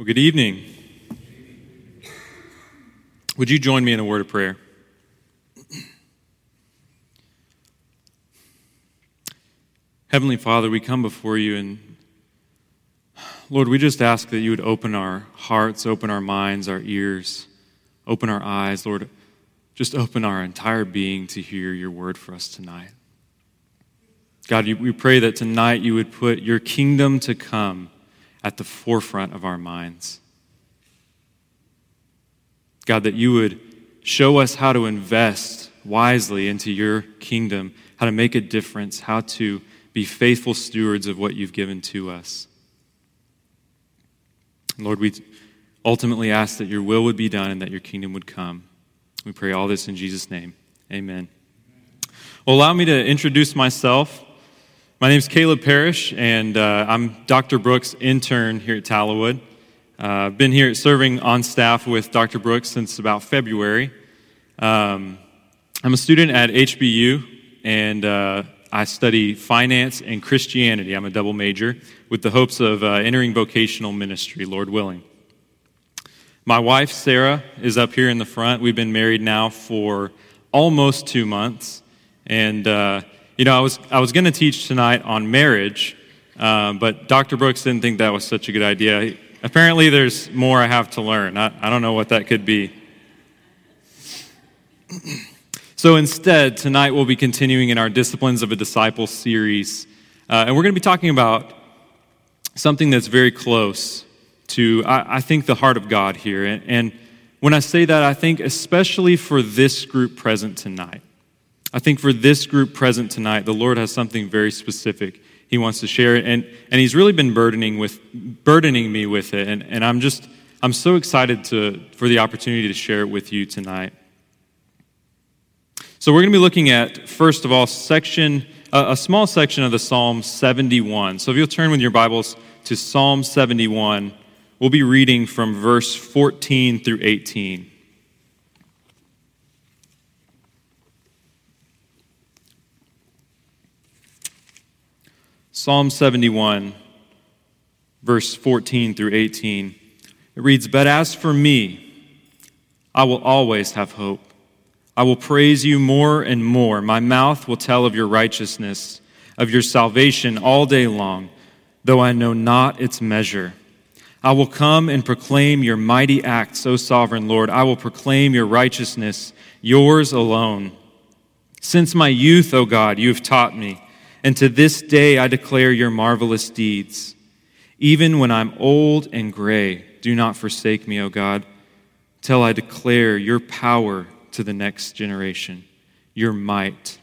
Well, good evening. Would you join me in a word of prayer? Heavenly Father, we come before you and Lord, we just ask that you would open our hearts, open our minds, our ears, open our eyes. Lord, just open our entire being to hear your word for us tonight. God, we pray that tonight you would put your kingdom to come at the forefront of our minds. God, that you would show us how to invest wisely into your kingdom, how to make a difference, how to be faithful stewards of what you've given to us. Lord, we ultimately ask that your will would be done and that your kingdom would come. We pray all this in Jesus' name. Amen. Well, allow me to introduce myself. My name is Caleb Parrish, and uh, I'm Dr. Brooks' intern here at Tallowood. Uh, I've been here serving on staff with Dr. Brooks since about February. Um, I'm a student at HBU, and uh, I study finance and Christianity. I'm a double major with the hopes of uh, entering vocational ministry, Lord willing. My wife, Sarah, is up here in the front. We've been married now for almost two months, and uh, you know, I was, I was going to teach tonight on marriage, uh, but Dr. Brooks didn't think that was such a good idea. Apparently, there's more I have to learn. I, I don't know what that could be. so instead, tonight we'll be continuing in our Disciplines of a Disciple series, uh, and we're going to be talking about something that's very close to, I, I think, the heart of God here. And, and when I say that, I think especially for this group present tonight. I think for this group present tonight, the Lord has something very specific He wants to share, and, and He's really been burdening, with, burdening me with it. And, and I'm just, I'm so excited to, for the opportunity to share it with you tonight. So we're going to be looking at, first of all, section, uh, a small section of the Psalm 71. So if you'll turn with your Bibles to Psalm 71, we'll be reading from verse 14 through 18. Psalm 71, verse 14 through 18. It reads, But as for me, I will always have hope. I will praise you more and more. My mouth will tell of your righteousness, of your salvation all day long, though I know not its measure. I will come and proclaim your mighty acts, O sovereign Lord. I will proclaim your righteousness, yours alone. Since my youth, O God, you have taught me and to this day I declare your marvelous deeds. Even when I'm old and gray, do not forsake me, O God, till I declare your power to the next generation, your might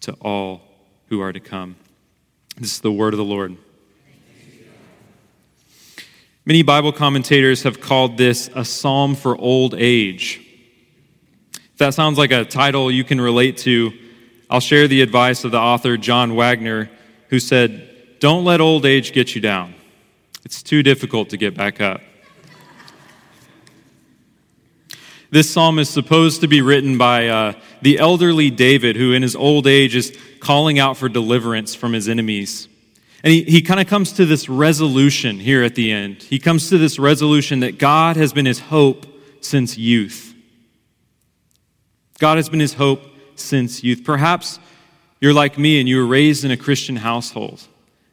to all who are to come. This is the word of the Lord. Many Bible commentators have called this a psalm for old age. If that sounds like a title you can relate to, I'll share the advice of the author John Wagner, who said, Don't let old age get you down. It's too difficult to get back up. This psalm is supposed to be written by uh, the elderly David, who in his old age is calling out for deliverance from his enemies. And he, he kind of comes to this resolution here at the end. He comes to this resolution that God has been his hope since youth. God has been his hope since youth. Perhaps you're like me and you were raised in a Christian household.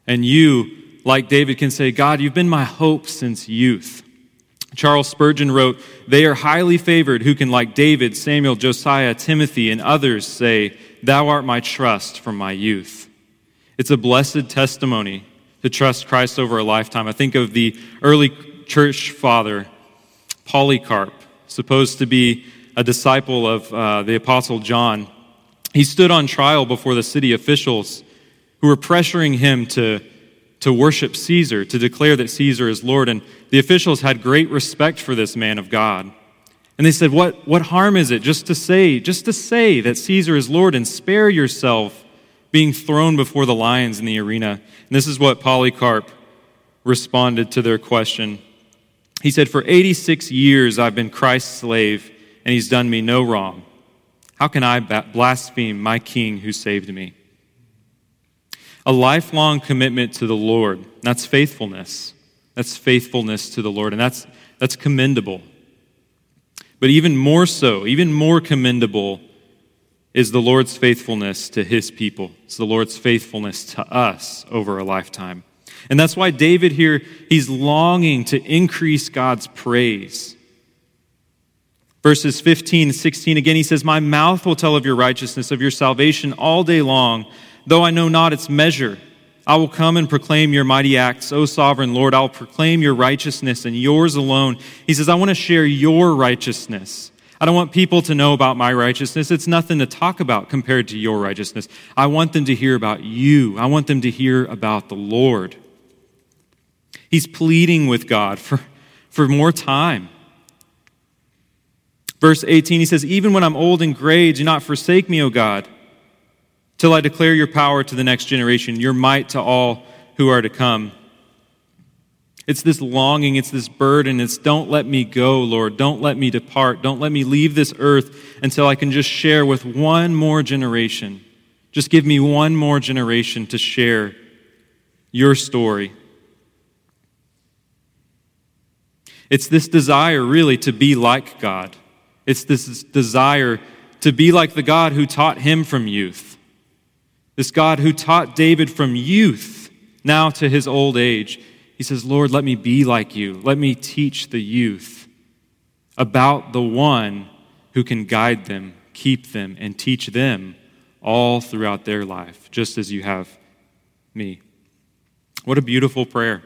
And you, like David, can say, God, you've been my hope since youth. Charles Spurgeon wrote, They are highly favored who can, like David, Samuel, Josiah, Timothy, and others, say, Thou art my trust from my youth. It's a blessed testimony to trust Christ over a lifetime. I think of the early church father, Polycarp, supposed to be a disciple of uh, the Apostle John. He stood on trial before the city officials who were pressuring him to, to worship Caesar, to declare that Caesar is Lord. And the officials had great respect for this man of God. And they said, What, what harm is it just to say, just to say that Caesar is Lord and spare yourself being thrown before the lions in the arena? And this is what Polycarp responded to their question. He said, For 86 years I've been Christ's slave, and he's done me no wrong. How can I blaspheme my King who saved me? A lifelong commitment to the Lord, that's faithfulness. That's faithfulness to the Lord, and that's, that's commendable. But even more so, even more commendable, is the Lord's faithfulness to his people. It's the Lord's faithfulness to us over a lifetime. And that's why David here, he's longing to increase God's praise. Verses 15 and 16, again, he says, My mouth will tell of your righteousness, of your salvation all day long, though I know not its measure. I will come and proclaim your mighty acts, O sovereign Lord. I will proclaim your righteousness and yours alone. He says, I want to share your righteousness. I don't want people to know about my righteousness. It's nothing to talk about compared to your righteousness. I want them to hear about you. I want them to hear about the Lord. He's pleading with God for, for more time. Verse 18, he says, Even when I'm old and gray, do not forsake me, O God, till I declare your power to the next generation, your might to all who are to come. It's this longing, it's this burden. It's don't let me go, Lord. Don't let me depart. Don't let me leave this earth until I can just share with one more generation. Just give me one more generation to share your story. It's this desire, really, to be like God. It's this desire to be like the God who taught him from youth. This God who taught David from youth, now to his old age. He says, Lord, let me be like you. Let me teach the youth about the one who can guide them, keep them, and teach them all throughout their life, just as you have me. What a beautiful prayer.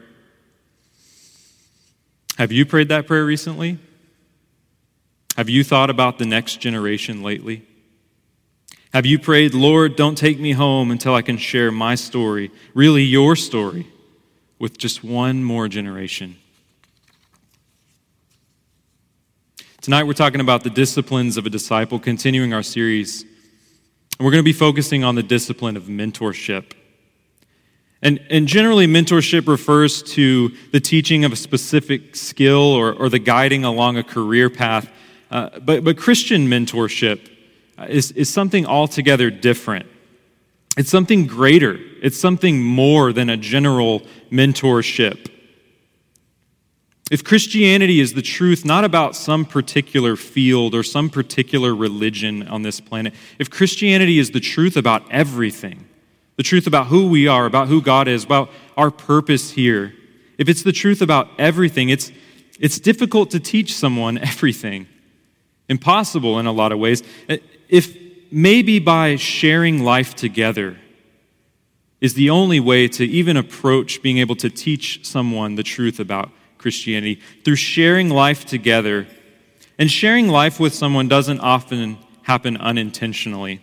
Have you prayed that prayer recently? Have you thought about the next generation lately? Have you prayed, Lord, don't take me home until I can share my story, really your story? with just one more generation. Tonight, we're talking about the disciplines of a disciple, continuing our series. And we're going to be focusing on the discipline of mentorship. And, and generally, mentorship refers to the teaching of a specific skill or, or the guiding along a career path. Uh, but, but Christian mentorship is, is something altogether different. It's something greater, it's something more than a general mentorship. If Christianity is the truth not about some particular field or some particular religion on this planet, if Christianity is the truth about everything, the truth about who we are, about who God is, about our purpose here, if it's the truth about everything, it's, it's difficult to teach someone everything. Impossible in a lot of ways. If maybe by sharing life together is the only way to even approach being able to teach someone the truth about Christianity through sharing life together. And sharing life with someone doesn't often happen unintentionally.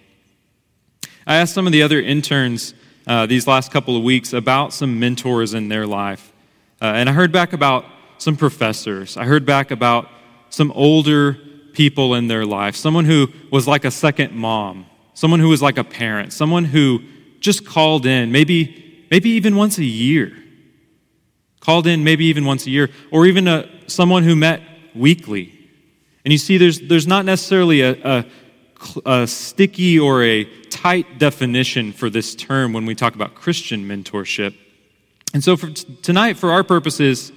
I asked some of the other interns uh, these last couple of weeks about some mentors in their life. Uh, and I heard back about some professors. I heard back about some older people in their life, someone who was like a second mom, someone who was like a parent, someone who just called in, maybe, maybe even once a year. Called in maybe even once a year, or even a, someone who met weekly. And you see, there's, there's not necessarily a, a, a sticky or a tight definition for this term when we talk about Christian mentorship. And so, for t- tonight, for our purposes,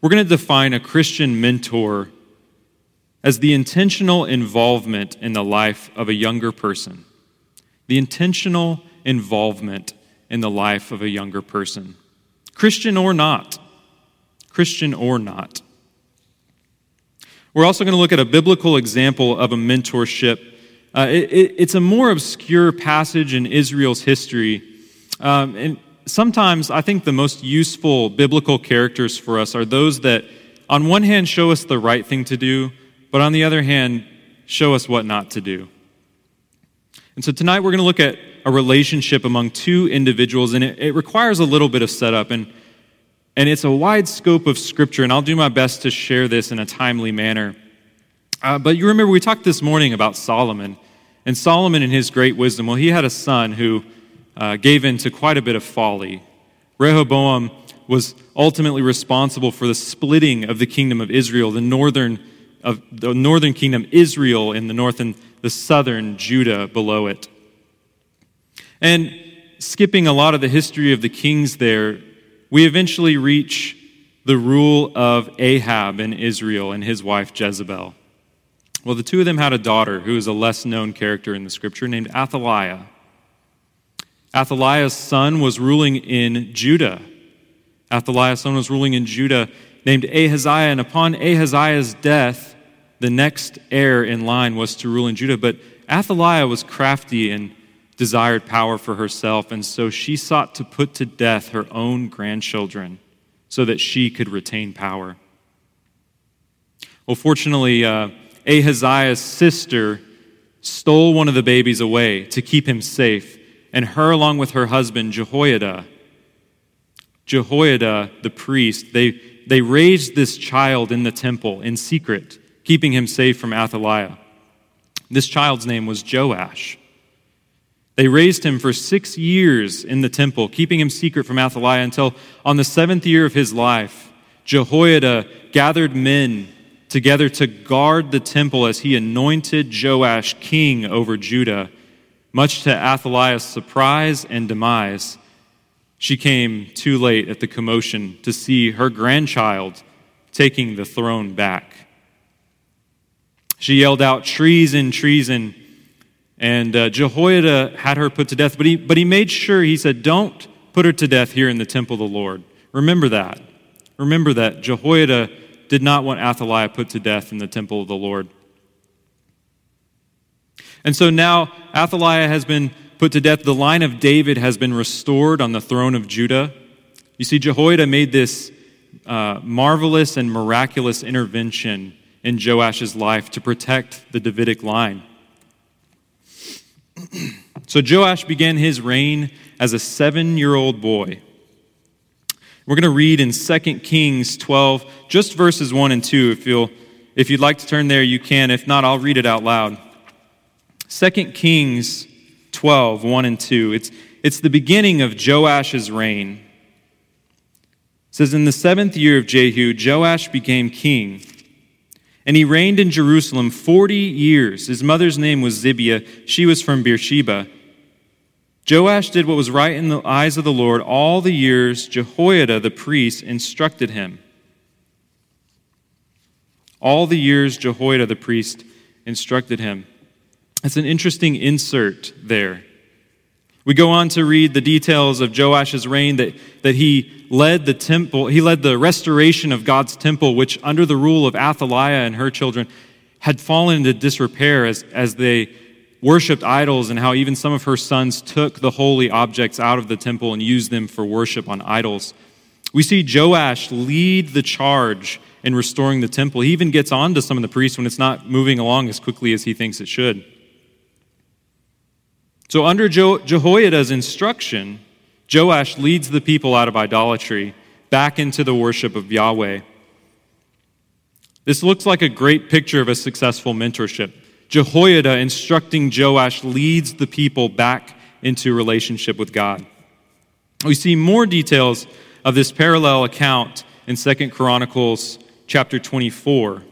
we're going to define a Christian mentor as the intentional involvement in the life of a younger person. The intentional involvement in the life of a younger person, Christian or not. Christian or not. We're also going to look at a biblical example of a mentorship. Uh, it, it, it's a more obscure passage in Israel's history. Um, and sometimes I think the most useful biblical characters for us are those that, on one hand, show us the right thing to do, but on the other hand, show us what not to do. And so tonight we're going to look at a relationship among two individuals, and it, it, requires a little bit of setup, and, and it's a wide scope of Scripture, and I'll do my best to share this in a timely manner. Uh, but you remember, we talked this morning about Solomon, and Solomon, in his great wisdom, well, he had a son who uh, gave in to quite a bit of folly. Rehoboam was ultimately responsible for the splitting of the kingdom of Israel, the northern of the northern kingdom, Israel in the north, and the southern Judah below it. And skipping a lot of the history of the kings there, we eventually reach the rule of Ahab in Israel and his wife Jezebel. Well, the two of them had a daughter who is a less known character in the scripture named Athaliah. Athaliah's son was ruling in Judah. Athaliah's son was ruling in Judah named Ahaziah, and upon Ahaziah's death, the next heir in line was to rule in Judah. But Athaliah was crafty and desired power for herself, and so she sought to put to death her own grandchildren so that she could retain power. Well, fortunately, uh, Ahaziah's sister stole one of the babies away to keep him safe, and her, along with her husband Jehoiada, Jehoiada, the priest, they, they raised this child in the temple in secret, keeping him safe from Athaliah. This child's name was Joash. They raised him for six years in the temple, keeping him secret from Athaliah until on the seventh year of his life, Jehoiada gathered men together to guard the temple as he anointed Joash king over Judah. Much to Athaliah's surprise and demise, she came too late at the commotion to see her grandchild taking the throne back. She yelled out, Treason, treason and uh, Jehoiada had her put to death, but he, but he made sure, he said, Don't put her to death here in the temple of the Lord. Remember that. Remember that. Jehoiada did not want Athaliah put to death in the temple of the Lord. And so now Athaliah has been put to death. The line of David has been restored on the throne of Judah. You see, Jehoiada made this uh, marvelous and miraculous intervention in Joash's life to protect the Davidic line. so Joash began his reign as a seven year old boy. We're going to read in 2 Kings 12, just verses 1 and 2. If, you'll, if you'd like to turn there, you can. If not, I'll read it out loud. 2 Kings 12, 1 and 2. It's, it's the beginning of Joash's reign. It says, In the seventh year of Jehu, Joash became king and he reigned in Jerusalem 40 years. His mother's name was Zibiah. She was from Beersheba. Joash did what was right in the eyes of the Lord all the years Jehoiada the priest instructed him. All the years Jehoiada the priest instructed him. That's an interesting insert there. We go on to read the details of Joash's reign that, that he led the temple, he led the restoration of God's temple, which under the rule of Athaliah and her children had fallen into disrepair as, as they worshiped idols, and how even some of her sons took the holy objects out of the temple and used them for worship on idols. We see Joash lead the charge in restoring the temple. He even gets on to some of the priests when it's not moving along as quickly as he thinks it should. So, under Jehoiada's instruction, Joash leads the people out of idolatry back into the worship of Yahweh. This looks like a great picture of a successful mentorship. Jehoiada instructing Joash leads the people back into relationship with God. We see more details of this parallel account in 2 Chronicles chapter 24.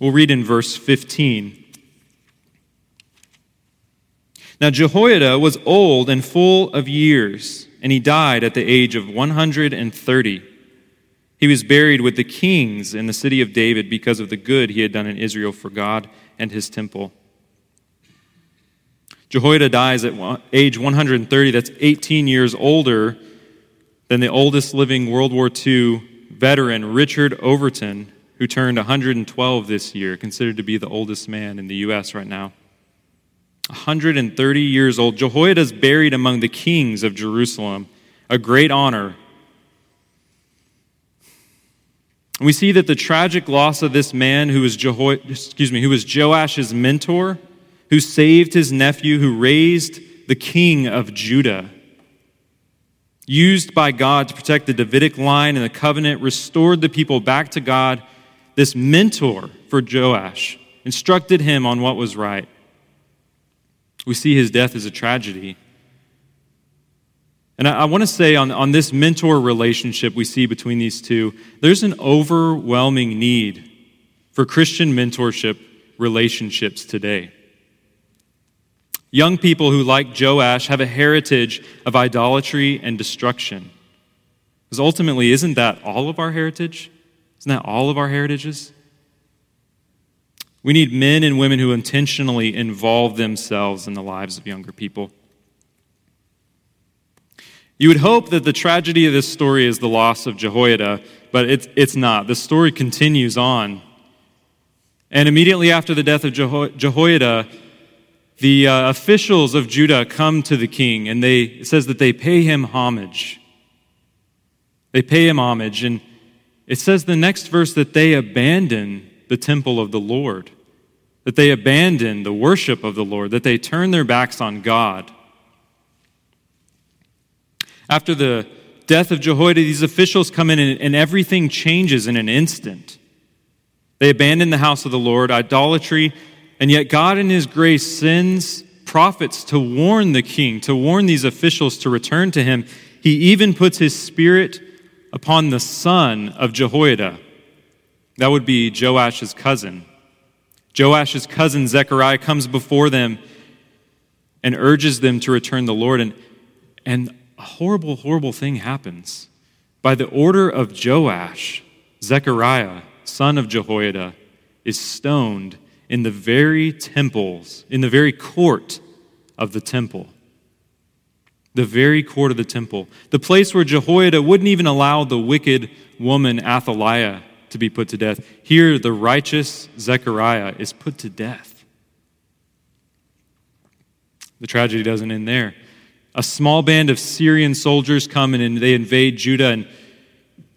We'll read in verse 15. Now, Jehoiada was old and full of years, and he died at the age of 130. He was buried with the kings in the city of David because of the good he had done in Israel for God and his temple. Jehoiada dies at age 130. That's 18 years older than the oldest living World War II veteran, Richard Overton, who turned 112 this year, considered to be the oldest man in the U.S. right now. 130 years old. Jehoiada is buried among the kings of Jerusalem, a great honor. We see that the tragic loss of this man who was, Jeho- excuse me, who was Joash's mentor, who saved his nephew, who raised the king of Judah, used by God to protect the Davidic line and the covenant, restored the people back to God. This mentor for Joash instructed him on what was right. We see his death as a tragedy. And I, I want to say on, on this mentor relationship we see between these two, there's an overwhelming need for Christian mentorship relationships today. Young people who, like Joash, have a heritage of idolatry and destruction. Because ultimately, isn't that all of our heritage? Isn't that all of our heritages? We need men and women who intentionally involve themselves in the lives of younger people. You would hope that the tragedy of this story is the loss of Jehoiada, but it's, it's not. The story continues on. And immediately after the death of Jeho- Jehoiada, the uh, officials of Judah come to the king, and they, it says that they pay him homage. They pay him homage. And it says the next verse that they abandon the temple of the Lord, that they abandon the worship of the Lord, that they turn their backs on God. After the death of Jehoiada, these officials come in and, and everything changes in an instant. They abandon the house of the Lord, idolatry, and yet God in His grace sends prophets to warn the king, to warn these officials to return to Him. He even puts His Spirit upon the son of Jehoiada. That would be Joash's cousin. Joash's cousin Zechariah comes before them and urges them to return the Lord. And, and a horrible, horrible thing happens. By the order of Joash, Zechariah, son of Jehoiada, is stoned in the very temples, in the very court of the temple the very court of the temple, the place where Jehoiada wouldn't even allow the wicked woman Athaliah to be put to death. Here, the righteous Zechariah is put to death. The tragedy doesn't end there. A small band of Syrian soldiers come and they invade Judah, and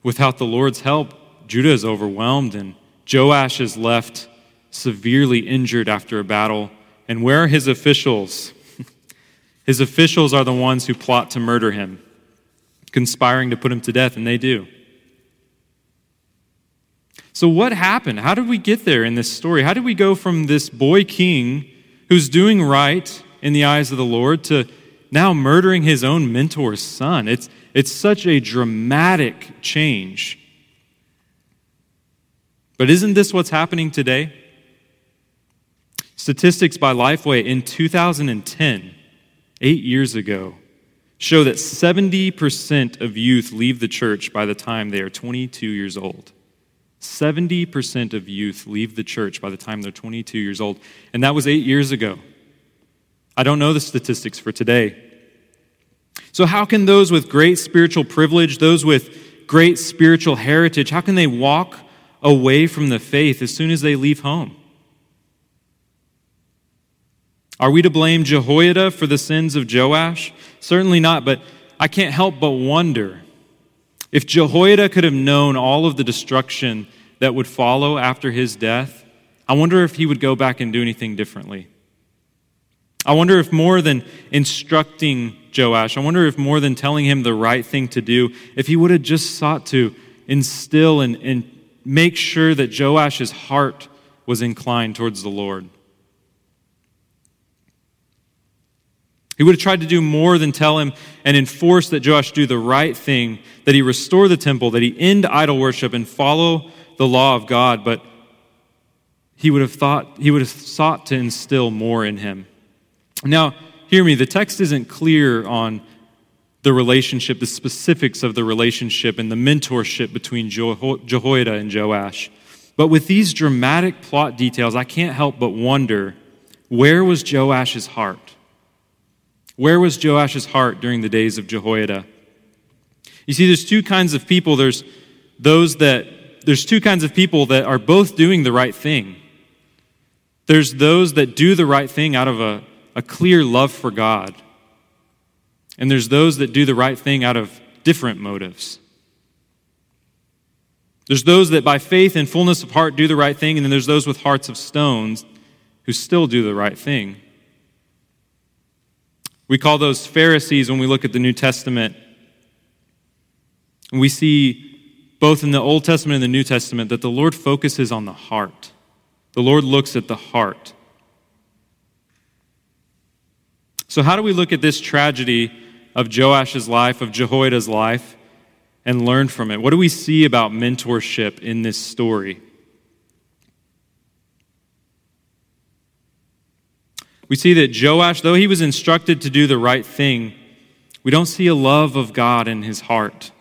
without the Lord's help, Judah is overwhelmed, and Joash is left severely injured after a battle. And where are his officials? His officials are the ones who plot to murder him, conspiring to put him to death, and they do. So, what happened? How did we get there in this story? How did we go from this boy king who's doing right in the eyes of the Lord to now murdering his own mentor's son? It's, it's such a dramatic change. But isn't this what's happening today? Statistics by Lifeway in 2010 eight years ago show that 70% of youth leave the church by the time they are 22 years old. 70% of youth leave the church by the time they're 22 years old. And that was eight years ago. I don't know the statistics for today. So, how can those with great spiritual privilege, those with great spiritual heritage, how can they walk away from the faith as soon as they leave home? Are we to blame Jehoiada for the sins of Joash? Certainly not, but I can't help but wonder if Jehoiada could have known all of the destruction that would follow after his death, I wonder if he would go back and do anything differently. I wonder if more than instructing Joash, I wonder if more than telling him the right thing to do, if he would have just sought to instill and, and make sure that Joash's heart was inclined towards the Lord. He would have tried to do more than tell him and enforce that Joash do the right thing, that he restore the temple, that he end idol worship and follow the law of God, but he would have thought he would have sought to instill more in him. Now, hear me, the text isn't clear on the relationship, the specifics of the relationship and the mentorship between Jehoiada and Joash. But with these dramatic plot details, I can't help but wonder where was Joash's heart? Where was Joash's heart during the days of Jehoiada? You see, there's two kinds of people. There's those that, there's two kinds of people that are both doing the right thing. There's those that do the right thing out of a, a clear love for God. And there's those that do the right thing out of different motives. There's those that by faith and fullness of heart do the right thing, and then there's those with hearts of stones who still do the right thing. We call those Pharisees when we look at the New Testament. We see both in the Old Testament and the New Testament that the Lord focuses on the heart. The Lord looks at the heart. So, how do we look at this tragedy of Joash's life, of Jehoiada's life, and learn from it? What do we see about mentorship in this story? We see that Joash, though he was instructed to do the right thing, we don't see a love of God in his heart.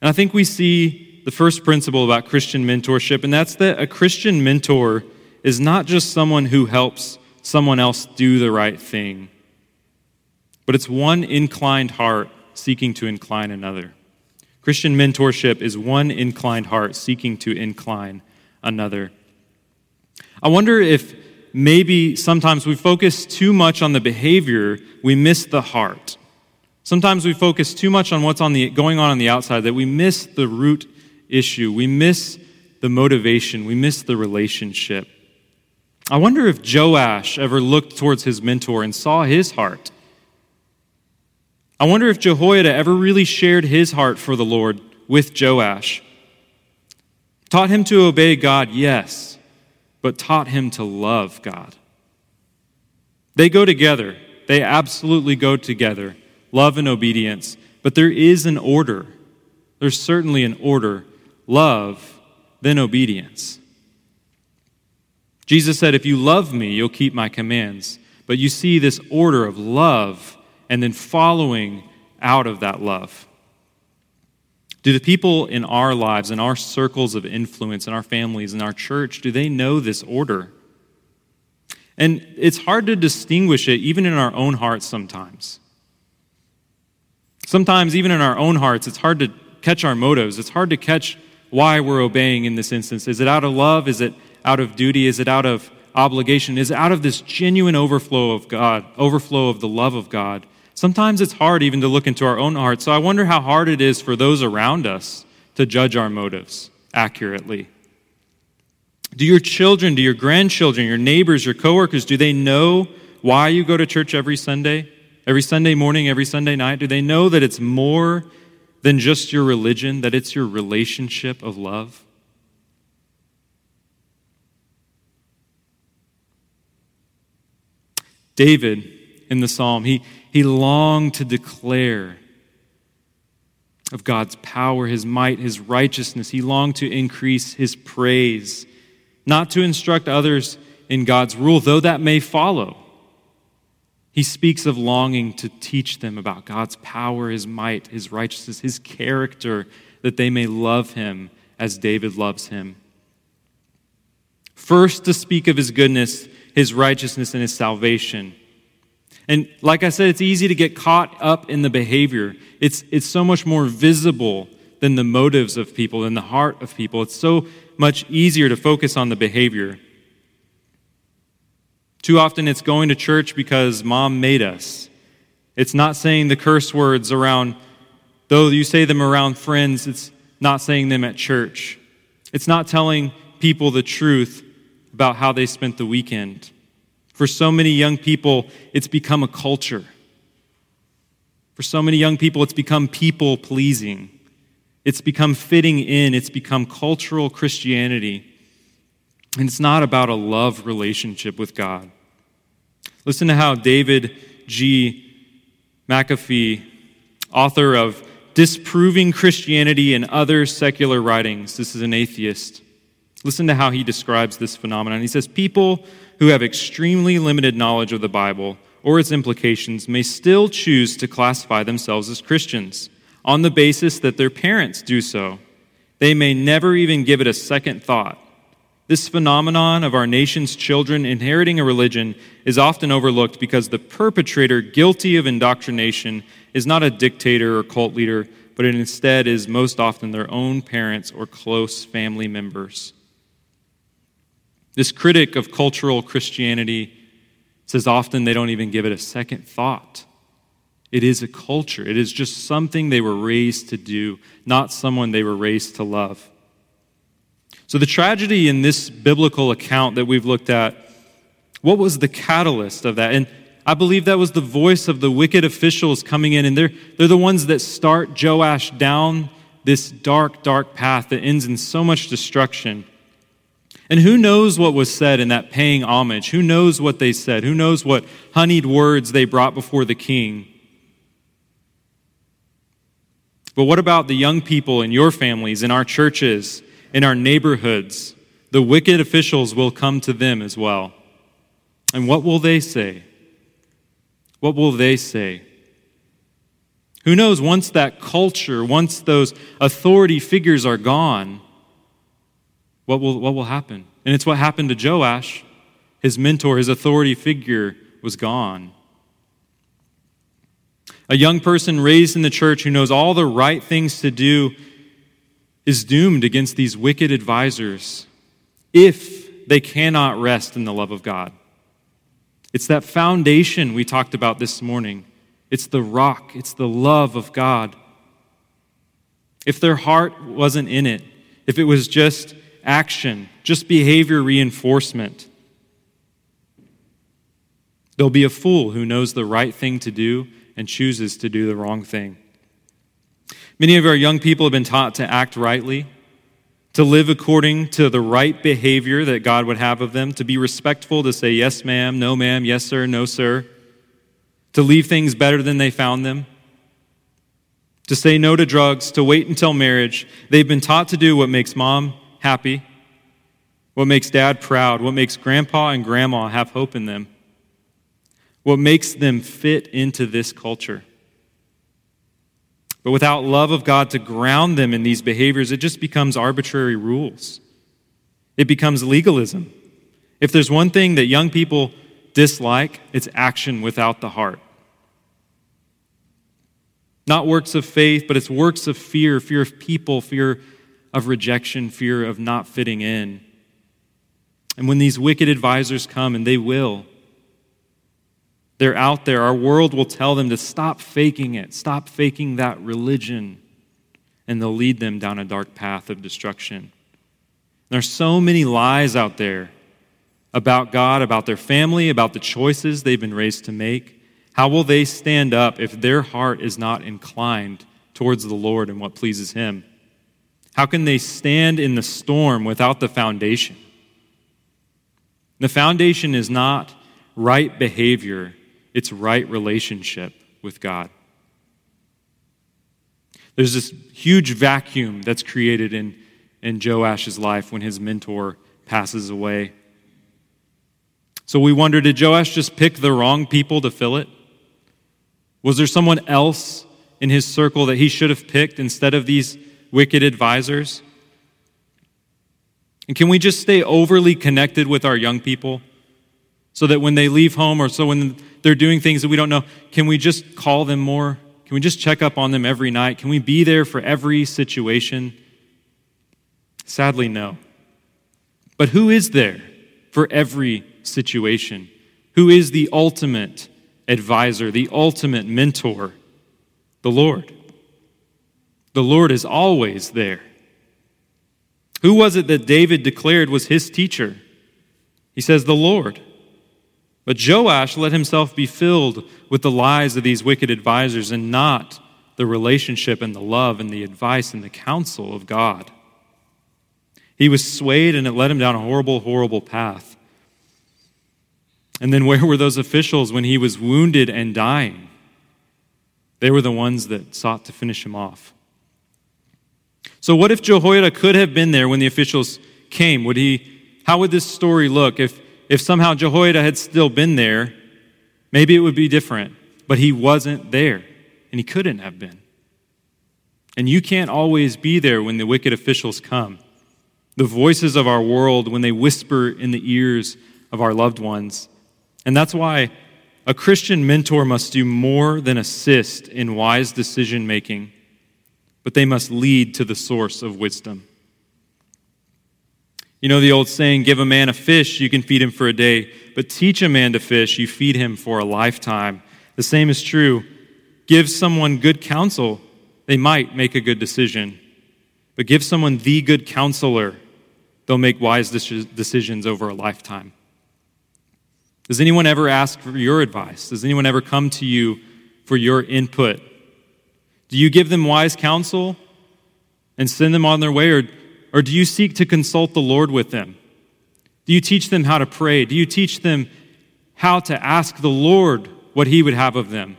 And I think we see the first principle about Christian mentorship, and that's that a Christian mentor is not just someone who helps someone else do the right thing, but it's one inclined heart seeking to incline another. Christian mentorship is one inclined heart seeking to incline another. I wonder if maybe sometimes we focus too much on the behavior, we miss the heart. Sometimes we focus too much on what's on the, going on on the outside that we miss the root issue. We miss the motivation. We miss the relationship. I wonder if Joash ever looked towards his mentor and saw his heart. I wonder if Jehoiada ever really shared his heart for the Lord with Joash. Taught him to obey God, yes, but taught him to love God. They go together. They absolutely go together love and obedience. But there is an order. There's certainly an order love, then obedience. Jesus said, If you love me, you'll keep my commands. But you see this order of love and then following out of that love. Do the people in our lives, in our circles of influence, in our families, in our church, do they know this order? And it's hard to distinguish it even in our own hearts sometimes. Sometimes, even in our own hearts, it's hard to catch our motives. It's hard to catch why we're obeying in this instance. Is it out of love? Is it out of duty? Is it out of obligation? Is it out of this genuine overflow of God, overflow of the love of God? Sometimes it's hard even to look into our own hearts. So I wonder how hard it is for those around us to judge our motives accurately. Do your children, do your grandchildren, your neighbors, your coworkers, do they know why you go to church every Sunday? every Sunday morning, every Sunday night? Do they know that it's more than just your religion, that it's your relationship of love? David in the psalm, he, he longed to declare of God's power, his might, his righteousness. He longed to increase his praise, not to instruct others in God's rule, though that may follow. He speaks of longing to teach them about God's power, His might, His righteousness, His character, that they may love Him as David loves Him. First, to speak of His goodness, His righteousness, and His salvation. And like I said, it's easy to get caught up in the behavior. It's, it's so much more visible than the motives of people, than the heart of people. It's so much easier to focus on the behavior. Too often it's going to church because mom made us. It's not saying the curse words around, though you say them around friends, it's not saying them at church. It's not telling people the truth about how they spent the weekend. For so many young people, it's become a culture. For so many young people, it's become people pleasing. It's become fitting in. It's become cultural Christianity. And it's not about a love relationship with God. Listen to how David G. McAfee, author of Disproving Christianity and Other Secular Writings, this is an atheist. Listen to how he describes this phenomenon. He says, People who have extremely limited knowledge of the Bible or its implications may still choose to classify themselves as Christians on the basis that their parents do so. They may never even give it a second thought. This phenomenon of our nation's children inheriting a religion is often overlooked because the perpetrator guilty of indoctrination is not a dictator or cult leader, but it instead is most often their own parents or close family members. This critic of cultural Christianity says often they don't even give it a second thought. It is a culture, it is just something they were raised to do, not someone they were raised to love. So, the tragedy in this biblical account that we've looked at, what was the catalyst of that? And I believe that was the voice of the wicked officials coming in, and they're, they're the ones that start Joash down this dark, dark path that ends in so much destruction. And who knows what was said in that paying homage? Who knows what they said? Who knows what honeyed words they brought before the king? But what about the young people in your families, in our churches? in our neighborhoods, the wicked officials will come to them as well. And what will they say? What will they say? Who knows, once that culture, once those authority figures are gone, what will, what will happen? And it's what happened to Joash. His mentor, his authority figure was gone. A young person raised in the church who knows all the right things to do is doomed against these wicked advisors if they cannot rest in the love of God. It's that foundation we talked about this morning. It's the rock, it's the love of God. If their heart wasn't in it, if it was just action, just behavior reinforcement, There'll be a fool who knows the right thing to do and chooses to do the wrong thing. Many of our young people have been taught to act rightly, to live according to the right behavior that God would have of them, to be respectful, to say yes, ma'am, no, ma'am, yes, sir, no, sir, to leave things better than they found them, to say no to drugs, to wait until marriage. They've been taught to do what makes mom happy, what makes dad proud, what makes grandpa and grandma have hope in them, what makes them fit into this culture. But without love of God to ground them in these behaviors, it just becomes arbitrary rules. It becomes legalism. If there's one thing that young people dislike, it's action without the heart. Not works of faith, but it's works of fear fear of people, fear of rejection, fear of not fitting in. And when these wicked advisors come, and they will, they're out there. Our world will tell them to stop faking it, stop faking that religion, and they'll lead them down a dark path of destruction. There's so many lies out there about God, about their family, about the choices they've been raised to make. How will they stand up if their heart is not inclined towards the Lord and what pleases Him? How can they stand in the storm without the foundation? The foundation is not right behavior, its right relationship with God. There's this huge vacuum that's created in, in Joash's life when his mentor passes away. So we wonder did Joash just pick the wrong people to fill it? Was there someone else in his circle that he should have picked instead of these wicked advisors? And can we just stay overly connected with our young people so that when they leave home or so when they're doing things that we don't know, can we just call them more? Can we just check up on them every night? Can we be there for every situation? Sadly, no. But who is there for every situation? Who is the ultimate advisor, the ultimate mentor? The Lord. The Lord is always there. Who was it that David declared was his teacher? He says, The Lord. But Joash let himself be filled with the lies of these wicked advisors and not the relationship and the love and the advice and the counsel of God. He was swayed and it led him down a horrible, horrible path. And then where were those officials when he was wounded and dying? They were the ones that sought to finish him off. So, what if Jehoiada could have been there when the officials came? Would he, how would this story look if if somehow Jehoiada had still been there, maybe it would be different. But he wasn't there, and he couldn't have been. And you can't always be there when the wicked officials come. The voices of our world, when they whisper in the ears of our loved ones. And that's why a Christian mentor must do more than assist in wise decision making, but they must lead to the source of wisdom. You know the old saying, give a man a fish, you can feed him for a day, but teach a man to fish, you feed him for a lifetime. The same is true. Give someone good counsel, they might make a good decision. But give someone the good counselor, they'll make wise decisions over a lifetime. Does anyone ever ask for your advice? Does anyone ever come to you for your input? Do you give them wise counsel and send them on their way, or or do you seek to consult the Lord with them? Do you teach them how to pray? Do you teach them how to ask the Lord what He would have of them?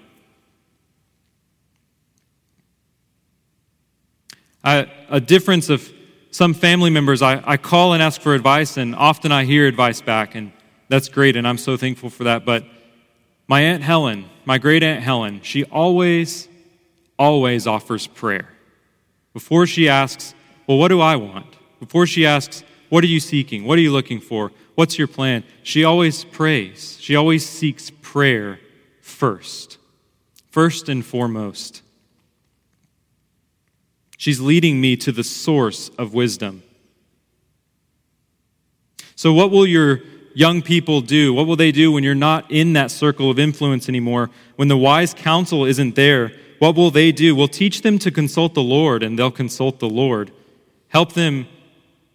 a difference of some family members, I, I call and ask for advice, and often I hear advice back, and that's great, and I'm so thankful for that. But my Aunt Helen, my great Aunt Helen, she always, always offers prayer. Before she asks, Well, what do I want? Before she asks, What are you seeking? What are you looking for? What's your plan? She always prays. She always seeks prayer first, first and foremost. She's leading me to the source of wisdom. So, what will your young people do? What will they do when you're not in that circle of influence anymore? When the wise counsel isn't there, what will they do? We'll teach them to consult the Lord, and they'll consult the Lord. Help them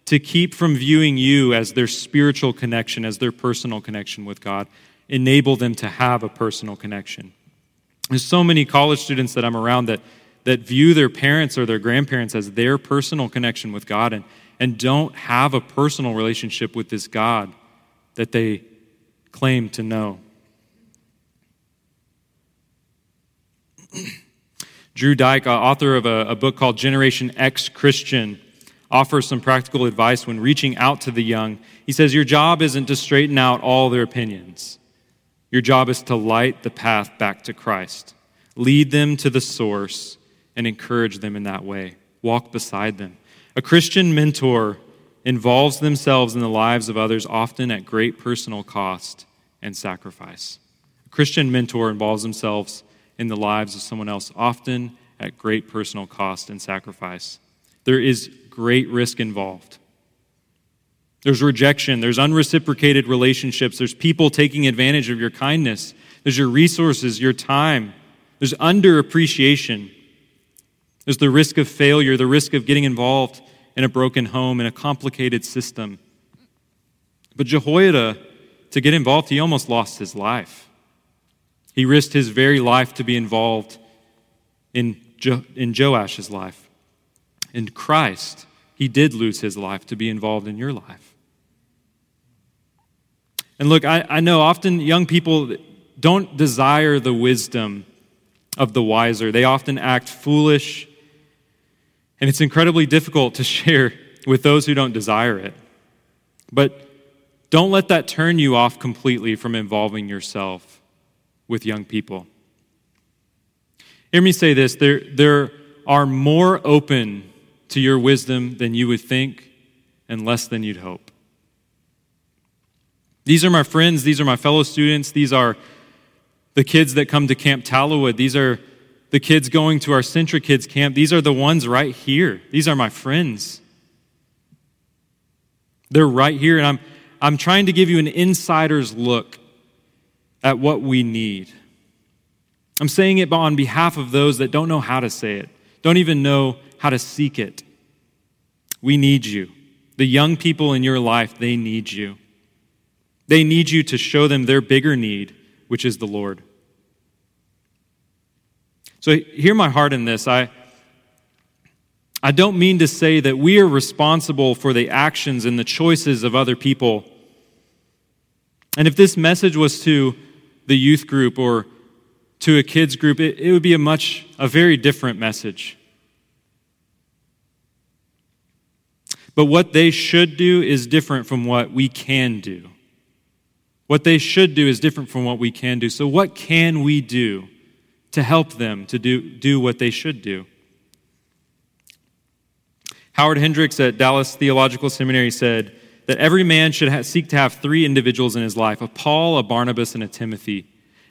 to keep from viewing you as their spiritual connection, as their personal connection with God. Enable them to have a personal connection. There's so many college students that I'm around that, that view their parents or their grandparents as their personal connection with God and, and don't have a personal relationship with this God that they claim to know. Drew Dyck, uh, author of a, a, book called Generation Ex-Christian, offers some practical advice when reaching out to the young. He says, Your job isn't to straighten out all their opinions, your job is to light the path back to Christ. Lead them to the source and encourage them in that way. Walk beside them. A Christian mentor involves themselves in the lives of others, often at great personal cost and sacrifice. A Christian mentor involves themselves in the lives of someone else, often at great personal cost and sacrifice. There is great risk involved. There's rejection, there's unreciprocated relationships, there's people taking advantage of your kindness, there's your resources, your time, there's underappreciation, there's the risk of failure, the risk of getting involved in a broken home, in a complicated system. But Jehoiada, to get involved, he almost lost his life. He risked his very life to be involved in, jo- in Joash's life. In Christ, he did lose his life to be involved in your life. And look, I, I know often young people don't desire the wisdom of the wiser. They often act foolish and it's incredibly difficult to share with those who don't desire it. But don't let that turn you off completely from involving yourself with young people. Hear me say this there, there are more open to your wisdom than you would think and less than you'd hope. These are my friends, these are my fellow students, these are the kids that come to Camp Tallowood, these are the kids going to our CentriKids camp, these are the ones right here. These are my friends. They're right here, and I'm, I'm trying to give you an insider's look at what we need. I'm saying it on behalf of those that don't know how to say it, don't even know how to seek it. We need you. The young people in your life, they need you. They need you to show them their bigger need, which is the Lord. So hear my heart in this. I, I don't mean to say that we are responsible for the actions and the choices of other people. And if this message was to the youth group or to a kids group, it, it would be a much, a very different message. But what they should do is different from what we can do. What they should do is different from what we can do. So, what can we do? to help them to do, do what they should do. Howard Hendricks at Dallas Theological Seminary said that every man should ha- seek to have three individuals in his life a Paul, a Barnabas, and a Timothy.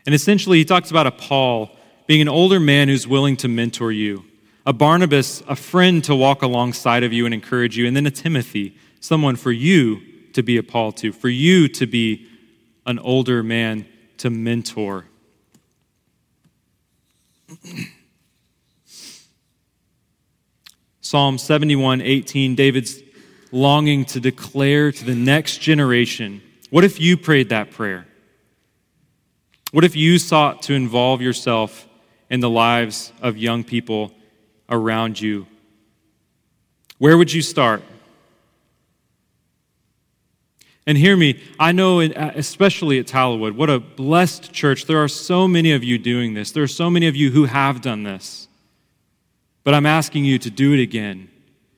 And essentially, he talks about a Paul being an older man who's willing to mentor you, a Barnabas, a friend to walk alongside of you and encourage you, and then a Timothy, someone for you to be a Paul to, for you to be an older man to mentor. Psalm 71 18, David's longing to declare to the next generation what if you prayed that prayer? What if you sought to involve yourself in the lives of young people around you? Where would you start? And hear me, I know, especially at Tallowood, what a blessed church. There are so many of you doing this. There are so many of you who have done this. But I'm asking you to do it again,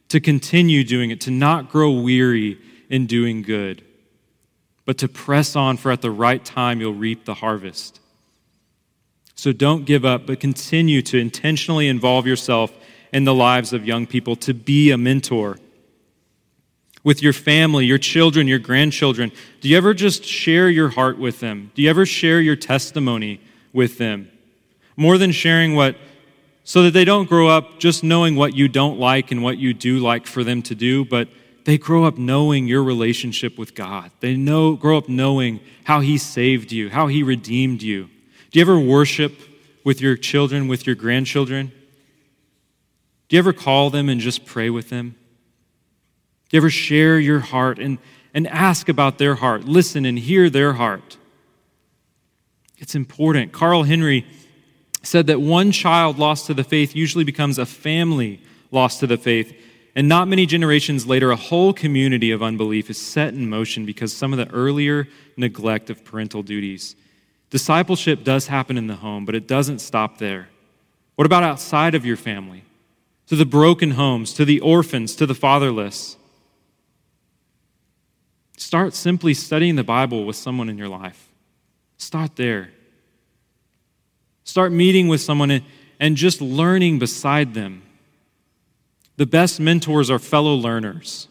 to continue doing it, to not grow weary in doing good, but to press on, for at the right time you'll reap the harvest. So don't give up, but continue to intentionally involve yourself in the lives of young people to be a mentor. With your family, your children, your grandchildren, do you ever just share your heart with them? Do you ever share your testimony with them? More than sharing what, so that they don't grow up just knowing what you don't like and what you do like for them to do, but they grow up knowing your relationship with God. They know, grow up knowing how He saved you, how He redeemed you. Do you ever worship with your children, with your grandchildren? Do you ever call them and just pray with them? Do you ever share your heart and, and ask about their heart? Listen and hear their heart. It's important. Carl Henry said that one child lost to the faith usually becomes a family lost to the faith. And not many generations later, a whole community of unbelief is set in motion because some of the earlier neglect of parental duties. Discipleship does happen in the home, but it doesn't stop there. What about outside of your family? To the broken homes, to the orphans, to the fatherless. Start simply studying the Bible with someone in your life. Start there. Start meeting with someone and just learning beside them. The best mentors are fellow learners.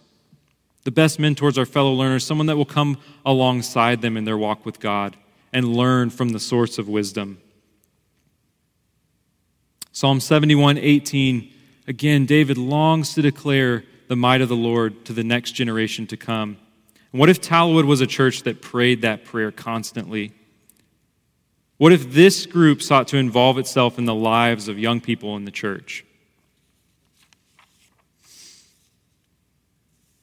The best mentors are fellow learners, someone that will come alongside them in their walk with God and learn from the source of wisdom. Psalm 71 18, again, David longs to declare the might of the Lord to the next generation to come. And what if Tallowood was a church that prayed that prayer constantly? What if this group sought to involve itself in the lives of young people in the church?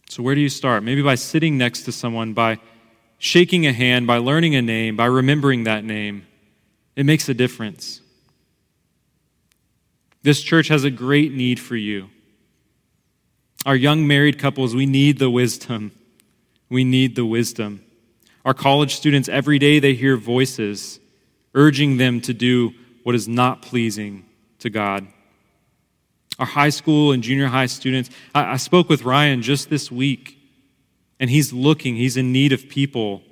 So, where do you start? Maybe by sitting next to someone, by shaking a hand, by learning a name, by remembering that name, it makes a difference. This church has a great need for you. Our young married couples, we need the wisdom. We need the wisdom. Our college students, every day they hear voices urging them to do what is not pleasing to God. Our high school and junior high students, I, I spoke with Ryan just this week and he's looking, he's in need of people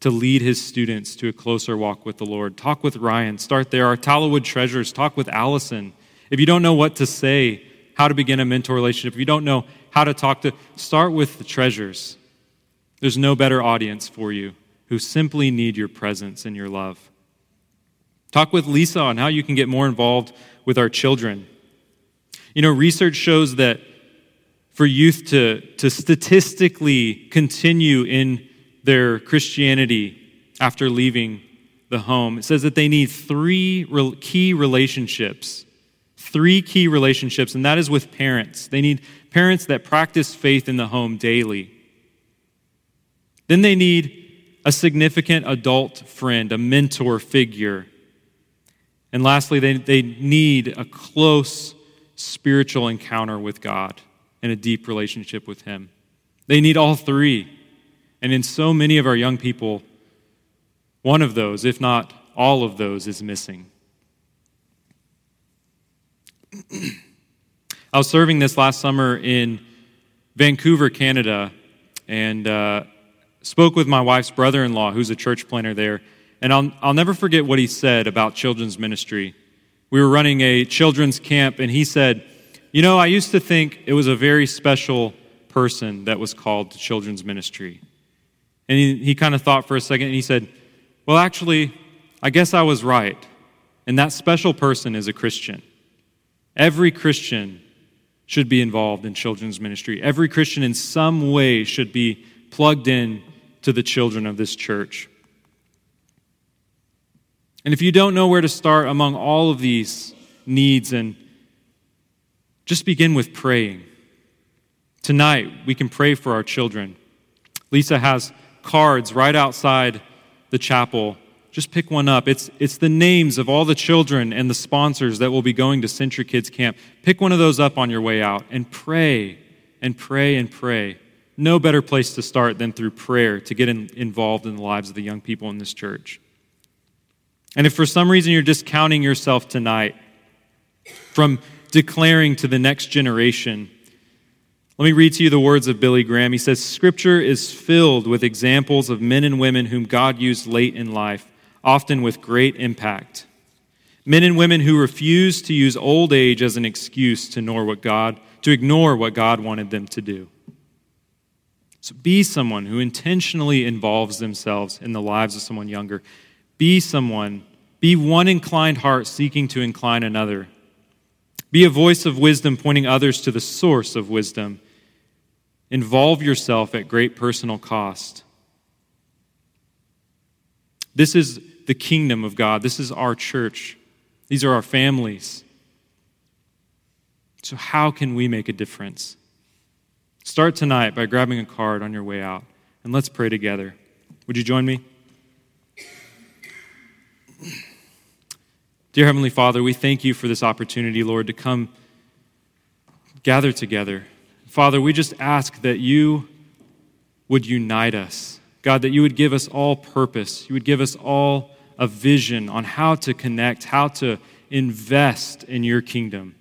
to lead his students to a closer walk with the Lord. Talk with Ryan. Start there. Our Tallowood treasures. Talk with Allison. If you don't know what to say, how to begin a mentor relationship, if you don't know how to talk to, start with the treasures. There's no better audience for you who simply need your presence and your love. Talk with Lisa on how you can get more involved with our children. You know, research shows that for youth to, to statistically continue in their Christianity after leaving the home. It says that they need three key relationships. Three key relationships, and that is with parents. They need parents that practice faith in the home daily. Then they need a significant adult friend, a mentor figure. And lastly, they, they need a close spiritual encounter with God and a deep relationship with Him. They need all three. And in so many of our young people, one of those, if not all of those, is missing. I was serving this last summer in Vancouver, Canada, and uh, spoke with my wife's brother in law, who's a church planter there. And I'll, I'll never forget what he said about children's ministry. We were running a children's camp, and he said, you know, I used to think it was a very special person that was called to children's ministry. And he, he kind of thought for a second and he said, Well, actually, I guess I was right. And that special person is a Christian. Every Christian should be involved in children's ministry. Every Christian, in some way, should be plugged in to the children of this church. And if you don't know where to start among all of these needs and just begin with praying. Tonight, we can pray for our children. Lisa has cards right outside the chapel. Just pick one up. It's, it's the names of all the children and the sponsors that will be going to CentriKids Camp. Pick one of those up on your way out and pray and pray and pray. No better place to start than through prayer to get in, involved in the lives of the young people in this church. And if for some reason you're discounting yourself tonight from declaring to the next generation. Let me read to you the words of Billy Graham. He says, Scripture is filled with examples of men and women whom God used late in life, often with great impact. Men and women who refused to use old age as an excuse to ignore what God, to ignore what God wanted them to do. So be someone who intentionally involves themselves in the lives of someone younger. Be someone, be one inclined heart seeking to incline another. Be a voice of wisdom pointing others to the source of wisdom. Involve yourself at great personal cost. This is the kingdom of God. This is our church. These are our families. So, how can we make a difference? Start tonight by grabbing a card on your way out, and let's pray together. Would you join me? Dear Heavenly Father, we thank you for this opportunity, Lord, to come gather together. Father, we just ask that you would unite us. God, that you would give us all purpose. You would give us all a vision on how to connect, how to invest in your kingdom.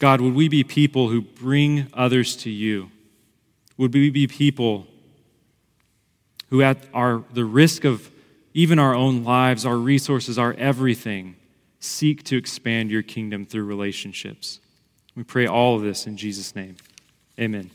God, would we be people who bring others to you? Would we be people who, at our, the risk of even our own lives, our resources, our everything, seek to expand your kingdom through relationships? We pray all of this in Jesus' name. Amen.